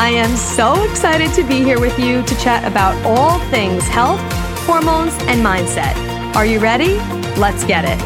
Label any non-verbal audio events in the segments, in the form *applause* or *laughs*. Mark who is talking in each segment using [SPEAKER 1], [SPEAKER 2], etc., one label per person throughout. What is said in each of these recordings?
[SPEAKER 1] I am so excited to be here with you to chat about all things health, hormones, and mindset. Are you ready? Let's get it.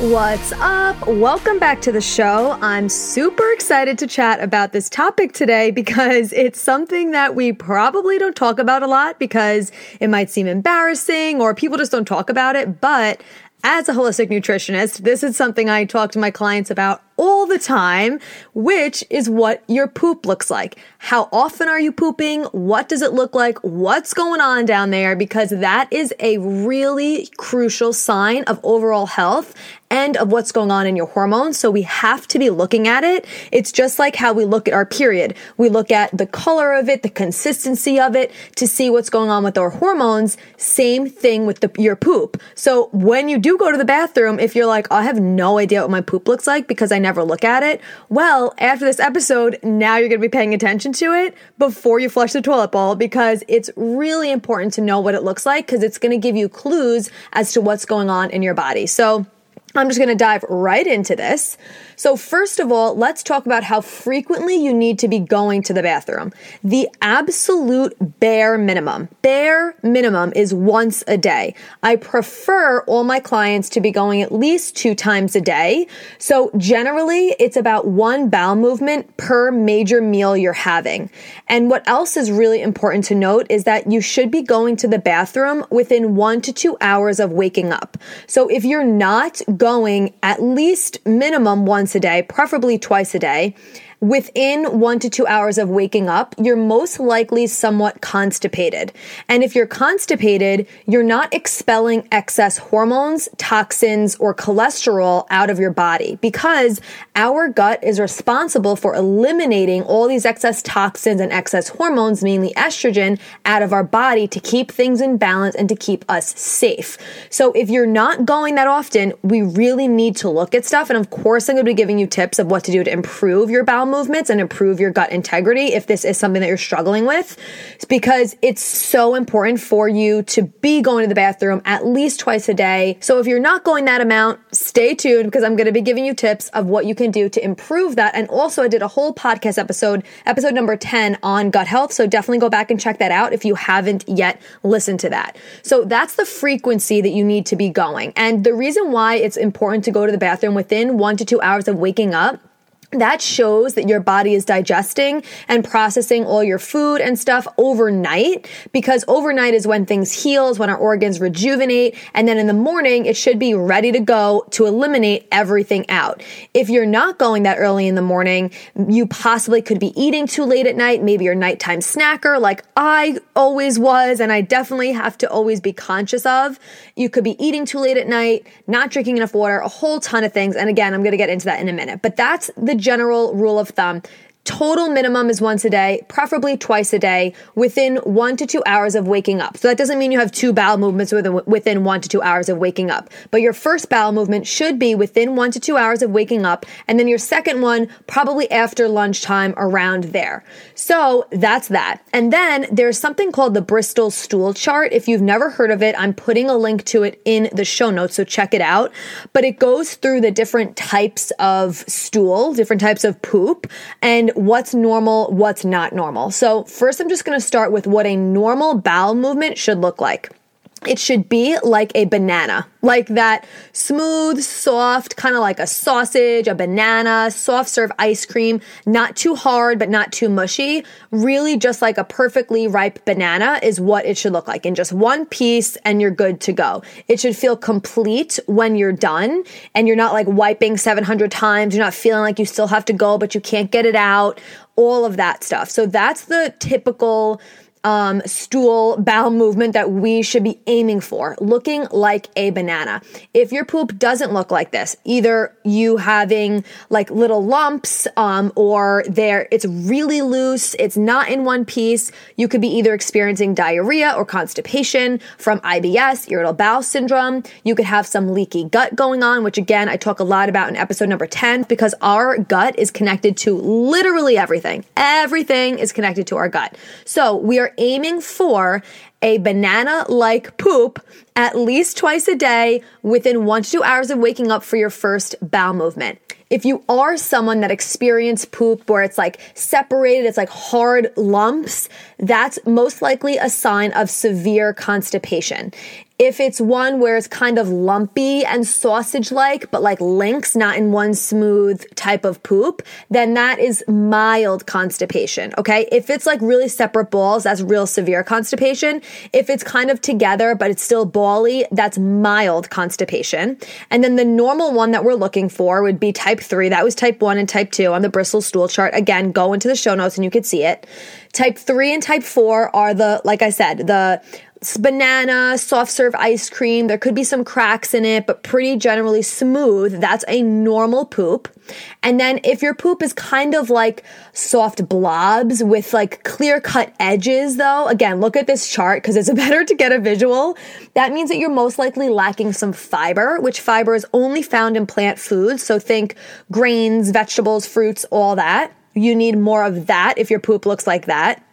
[SPEAKER 1] What's up? Welcome back to the show. I'm super excited to chat about this topic today because it's something that we probably don't talk about a lot because it might seem embarrassing or people just don't talk about it. But as a holistic nutritionist, this is something I talk to my clients about all the time, which is what your poop looks like. How often are you pooping? What does it look like? What's going on down there? Because that is a really crucial sign of overall health and of what's going on in your hormones. So we have to be looking at it. It's just like how we look at our period. We look at the color of it, the consistency of it to see what's going on with our hormones. Same thing with the, your poop. So when you do go to the bathroom, if you're like, I have no idea what my poop looks like because I never look at it. Well, after this episode, now you're going to be paying attention to it before you flush the toilet bowl because it's really important to know what it looks like because it's going to give you clues as to what's going on in your body. So, I'm just going to dive right into this. So, first of all, let's talk about how frequently you need to be going to the bathroom. The absolute bare minimum, bare minimum is once a day. I prefer all my clients to be going at least two times a day. So, generally, it's about one bowel movement per major meal you're having. And what else is really important to note is that you should be going to the bathroom within one to two hours of waking up. So, if you're not going at least minimum once a day, preferably twice a day within one to two hours of waking up, you're most likely somewhat constipated. And if you're constipated, you're not expelling excess hormones, toxins, or cholesterol out of your body because our gut is responsible for eliminating all these excess toxins and excess hormones, mainly estrogen, out of our body to keep things in balance and to keep us safe. So if you're not going that often, we really need to look at stuff. And of course, I'm going to be giving you tips of what to do to improve your bowel movements and improve your gut integrity if this is something that you're struggling with. It's because it's so important for you to be going to the bathroom at least twice a day. So if you're not going that amount, stay tuned because I'm going to be giving you tips of what you can do to improve that. And also, I did a whole podcast episode, episode number 10 on gut health. So definitely go back and check that out if you haven't yet listened to that. So that's the frequency that you need to be going. And the reason why it's important to go to the bathroom within one to two hours of waking up that shows that your body is digesting and processing all your food and stuff overnight because overnight is when things heals, when our organs rejuvenate. And then in the morning, it should be ready to go to eliminate everything out. If you're not going that early in the morning, you possibly could be eating too late at night. Maybe you're nighttime snacker like I always was. And I definitely have to always be conscious of. You could be eating too late at night, not drinking enough water, a whole ton of things. And again, I'm going to get into that in a minute, but that's the general rule of thumb Total minimum is once a day, preferably twice a day, within one to two hours of waking up. So that doesn't mean you have two bowel movements within, within one to two hours of waking up. But your first bowel movement should be within one to two hours of waking up. And then your second one, probably after lunchtime around there. So that's that. And then there's something called the Bristol stool chart. If you've never heard of it, I'm putting a link to it in the show notes. So check it out. But it goes through the different types of stool, different types of poop. And what's normal, what's not normal. So first I'm just going to start with what a normal bowel movement should look like it should be like a banana, like that smooth, soft, kind of like a sausage, a banana, soft serve ice cream, not too hard, but not too mushy. Really just like a perfectly ripe banana is what it should look like in just one piece and you're good to go. It should feel complete when you're done and you're not like wiping 700 times. You're not feeling like you still have to go, but you can't get it out, all of that stuff. So that's the typical um, stool bowel movement that we should be aiming for, looking like a banana. If your poop doesn't look like this, either you having like little lumps, um, or there it's really loose, it's not in one piece, you could be either experiencing diarrhea or constipation from IBS, irritable bowel syndrome. You could have some leaky gut going on, which again I talk a lot about in episode number ten because our gut is connected to literally everything. Everything is connected to our gut. So we are are aiming for a banana like poop at least twice a day within one to two hours of waking up for your first bowel movement. If you are someone that experienced poop where it's like separated, it's like hard lumps, that's most likely a sign of severe constipation. If it's one where it's kind of lumpy and sausage like, but like links, not in one smooth type of poop, then that is mild constipation. Okay. If it's like really separate balls, that's real severe constipation. If it's kind of together, but it's still bally, that's mild constipation. And then the normal one that we're looking for would be type three. That was type one and type two on the Bristol stool chart. Again, go into the show notes and you could see it. Type three and type four are the, like I said, the banana, soft serve ice cream. There could be some cracks in it, but pretty generally smooth. That's a normal poop. And then if your poop is kind of like soft blobs with like clear cut edges though, again, look at this chart because it's *laughs* better to get a visual. That means that you're most likely lacking some fiber, which fiber is only found in plant foods. So think grains, vegetables, fruits, all that. You need more of that if your poop looks like that.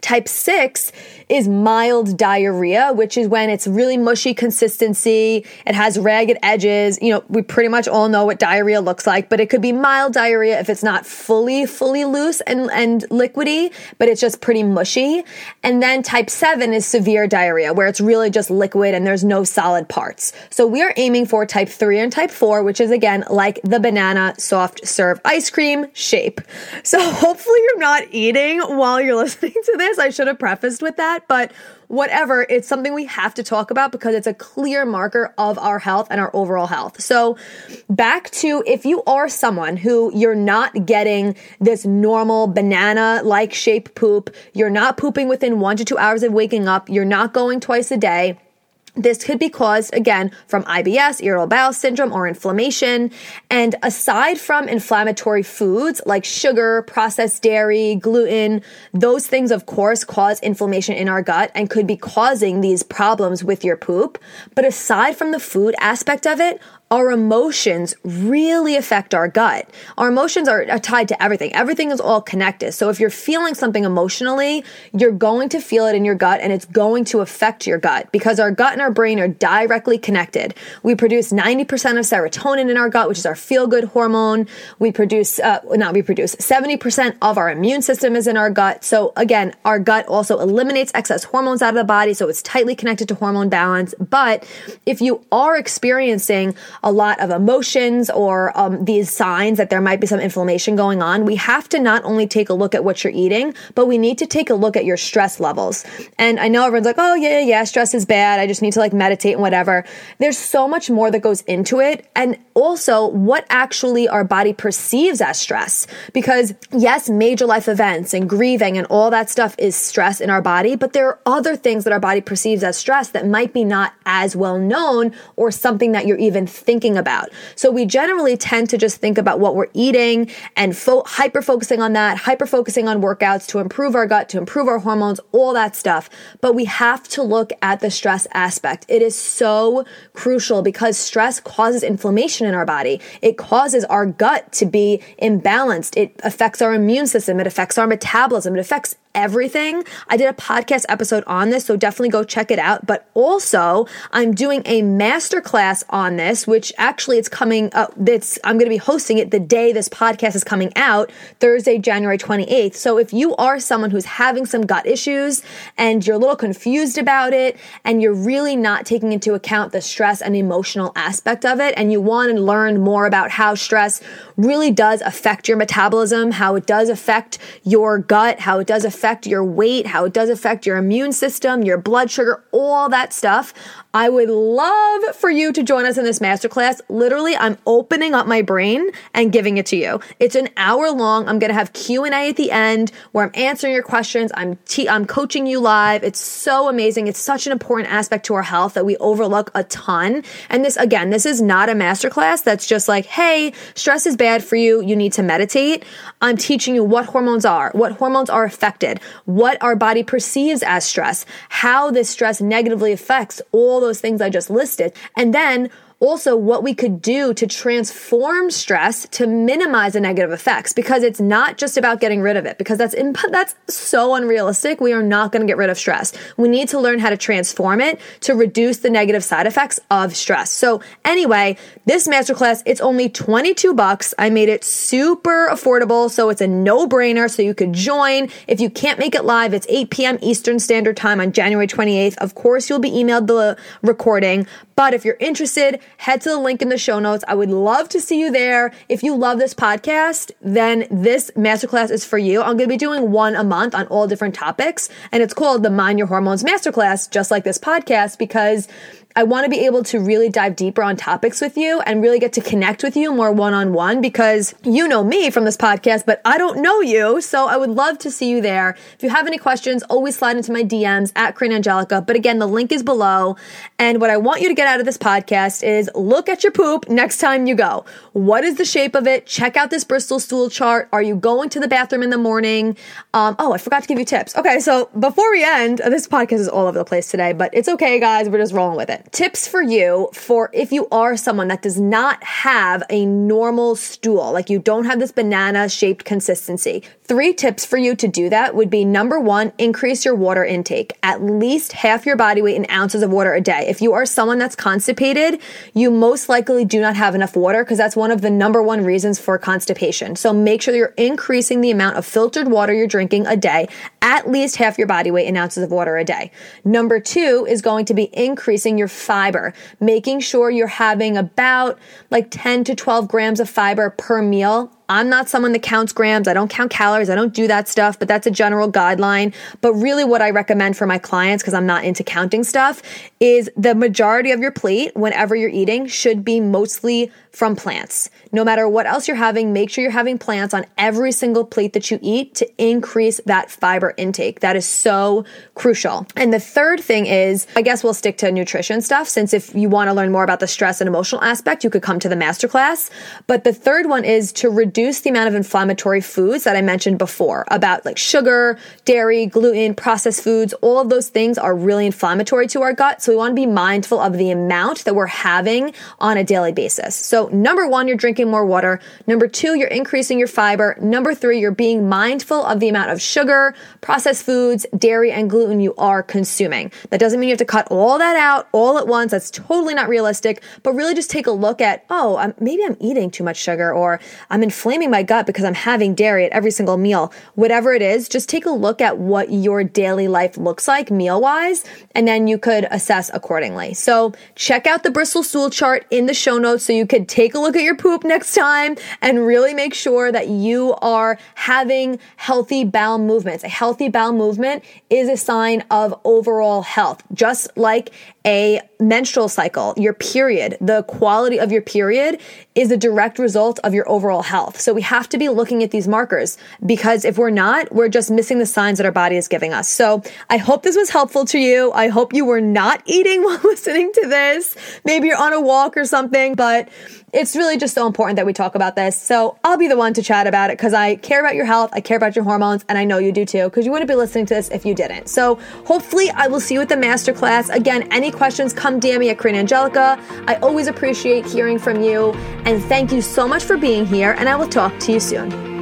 [SPEAKER 1] Type 6 is mild diarrhea, which is when it's really mushy consistency, it has ragged edges. You know, we pretty much all know what diarrhea looks like, but it could be mild diarrhea if it's not fully, fully loose and, and liquidy, but it's just pretty mushy. And then type 7 is severe diarrhea, where it's really just liquid and there's no solid parts. So we are aiming for type 3 and type 4, which is again like the banana soft serve ice cream shape. So *laughs* hopefully you're not eating while you're listening to this. I should have prefaced with that, but whatever, it's something we have to talk about because it's a clear marker of our health and our overall health. So, back to if you are someone who you're not getting this normal banana like shape poop, you're not pooping within one to two hours of waking up, you're not going twice a day this could be caused again from IBS, irritable bowel syndrome, or inflammation. And aside from inflammatory foods like sugar, processed dairy, gluten, those things, of course, cause inflammation in our gut and could be causing these problems with your poop. But aside from the food aspect of it, our emotions really affect our gut. Our emotions are, are, tied to everything. Everything is all connected. So if you're feeling something emotionally, you're going to feel it in your gut and it's going to affect your gut because our gut and our brain are directly connected. We produce 90% of serotonin in our gut, which is our feel good hormone. We produce, uh, not we produce, 70% of our immune system is in our gut. So again, our gut also eliminates excess hormones out of the body. So it's tightly connected to hormone balance. But if you are experiencing a lot of emotions or um, these signs that there might be some inflammation going on, we have to not only take a look at what you're eating, but we need to take a look at your stress levels. And I know everyone's like, oh, yeah, yeah, yeah, stress is bad. I just need to like meditate and whatever. There's so much more that goes into it. And also what actually our body perceives as stress. Because yes, major life events and grieving and all that stuff is stress in our body, but there are other things that our body perceives as stress that might be not as well known or something that you're even thinking thinking about. So we generally tend to just think about what we're eating and fo- hyper focusing on that, hyper focusing on workouts to improve our gut, to improve our hormones, all that stuff. But we have to look at the stress aspect. It is so crucial because stress causes inflammation in our body. It causes our gut to be imbalanced. It affects our immune system. It affects our metabolism. It affects everything. I did a podcast episode on this, so definitely go check it out. But also, I'm doing a masterclass on this, which actually it's coming up. It's, I'm going to be hosting it the day this podcast is coming out, Thursday, January 28th. So if you are someone who's having some gut issues and you're a little confused about it and you're really not taking into account the stress and emotional aspect of it, and you want to learn more about how stress really does affect your metabolism, how it does affect your gut, how it does affect affect your weight, how it does affect your immune system, your blood sugar, all that stuff. I would love for you to join us in this masterclass. Literally, I'm opening up my brain and giving it to you. It's an hour long. I'm going to have Q&A at the end where I'm answering your questions. I'm te- I'm coaching you live. It's so amazing. It's such an important aspect to our health that we overlook a ton. And this again, this is not a masterclass that's just like, "Hey, stress is bad for you. You need to meditate." I'm teaching you what hormones are, what hormones are affected, what our body perceives as stress, how this stress negatively affects all those things I just listed. And then also what we could do to transform stress to minimize the negative effects because it's not just about getting rid of it because that's that's so unrealistic. We are not going to get rid of stress. We need to learn how to transform it to reduce the negative side effects of stress. So anyway, this masterclass, it's only 22 bucks. I made it super affordable. So it's a no brainer. So you could join. If you can't make it live, it's 8 p.m. Eastern Standard Time on January 28th. Of course, you'll be emailed the recording, but if you're interested, head to the link in the show notes. I would love to see you there. If you love this podcast, then this masterclass is for you. I'm going to be doing one a month on all different topics, and it's called the Mind Your Hormones Masterclass, just like this podcast, because I want to be able to really dive deeper on topics with you and really get to connect with you more one on one because you know me from this podcast, but I don't know you. So I would love to see you there. If you have any questions, always slide into my DMs at Corinne Angelica. But again, the link is below. And what I want you to get out of this podcast is look at your poop next time you go. What is the shape of it? Check out this Bristol stool chart. Are you going to the bathroom in the morning? Um, oh, I forgot to give you tips. Okay. So before we end, this podcast is all over the place today, but it's okay, guys. We're just rolling with it tips for you for if you are someone that does not have a normal stool, like you don't have this banana shaped consistency. Three tips for you to do that would be number one, increase your water intake, at least half your body weight in ounces of water a day. If you are someone that's constipated, you most likely do not have enough water because that's one of the number one reasons for constipation. So make sure you're increasing the amount of filtered water you're drinking a day, at least half your body weight in ounces of water a day. Number two is going to be increasing your fiber, making sure you're having about like 10 to 12 grams of fiber per meal I'm not someone that counts grams. I don't count calories. I don't do that stuff, but that's a general guideline. But really, what I recommend for my clients, because I'm not into counting stuff, is the majority of your plate, whenever you're eating, should be mostly from plants. No matter what else you're having, make sure you're having plants on every single plate that you eat to increase that fiber intake. That is so crucial. And the third thing is, I guess we'll stick to nutrition stuff since if you want to learn more about the stress and emotional aspect, you could come to the masterclass. But the third one is to reduce the amount of inflammatory foods that I mentioned before about like sugar, dairy, gluten, processed foods. All of those things are really inflammatory to our gut. So we want to be mindful of the amount that we're having on a daily basis. So number one, you're drinking more water. Number two, you're increasing your fiber. Number three, you're being mindful of the amount of sugar, processed foods, dairy, and gluten you are consuming. That doesn't mean you have to cut all that out all at once. That's totally not realistic, but really just take a look at, oh, I'm, maybe I'm eating too much sugar or I'm inflaming my gut because I'm having dairy at every single meal. Whatever it is, just take a look at what your daily life looks like meal wise, and then you could assess accordingly. So check out the Bristol stool chart in the show notes so you could take a look at your poop next time and really make sure that you are having healthy bowel movements. A healthy bowel movement is a sign of overall health, just like a menstrual cycle, your period, the quality of your period is a direct result of your overall health. So we have to be looking at these markers because if we're not, we're just missing the signs that our body is giving us. So I hope this was helpful to you. I hope you were not *laughs* eating while listening to this. Maybe you're on a walk or something, but it's really just so important that we talk about this. So I'll be the one to chat about it because I care about your health, I care about your hormones, and I know you do too because you wouldn't be listening to this if you didn't. So hopefully I will see you at the masterclass. Again, any questions, come DM me at Angelica. I always appreciate hearing from you, and thank you so much for being here, and I will talk to you soon.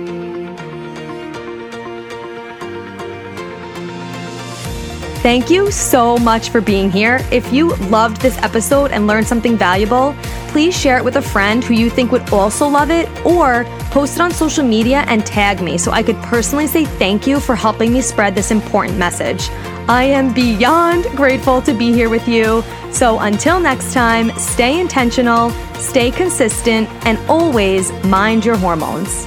[SPEAKER 1] Thank you so much for being here. If you loved this episode and learned something valuable, please share it with a friend who you think would also love it or post it on social media and tag me so I could personally say thank you for helping me spread this important message. I am beyond grateful to be here with you. So until next time, stay intentional, stay consistent, and always mind your hormones.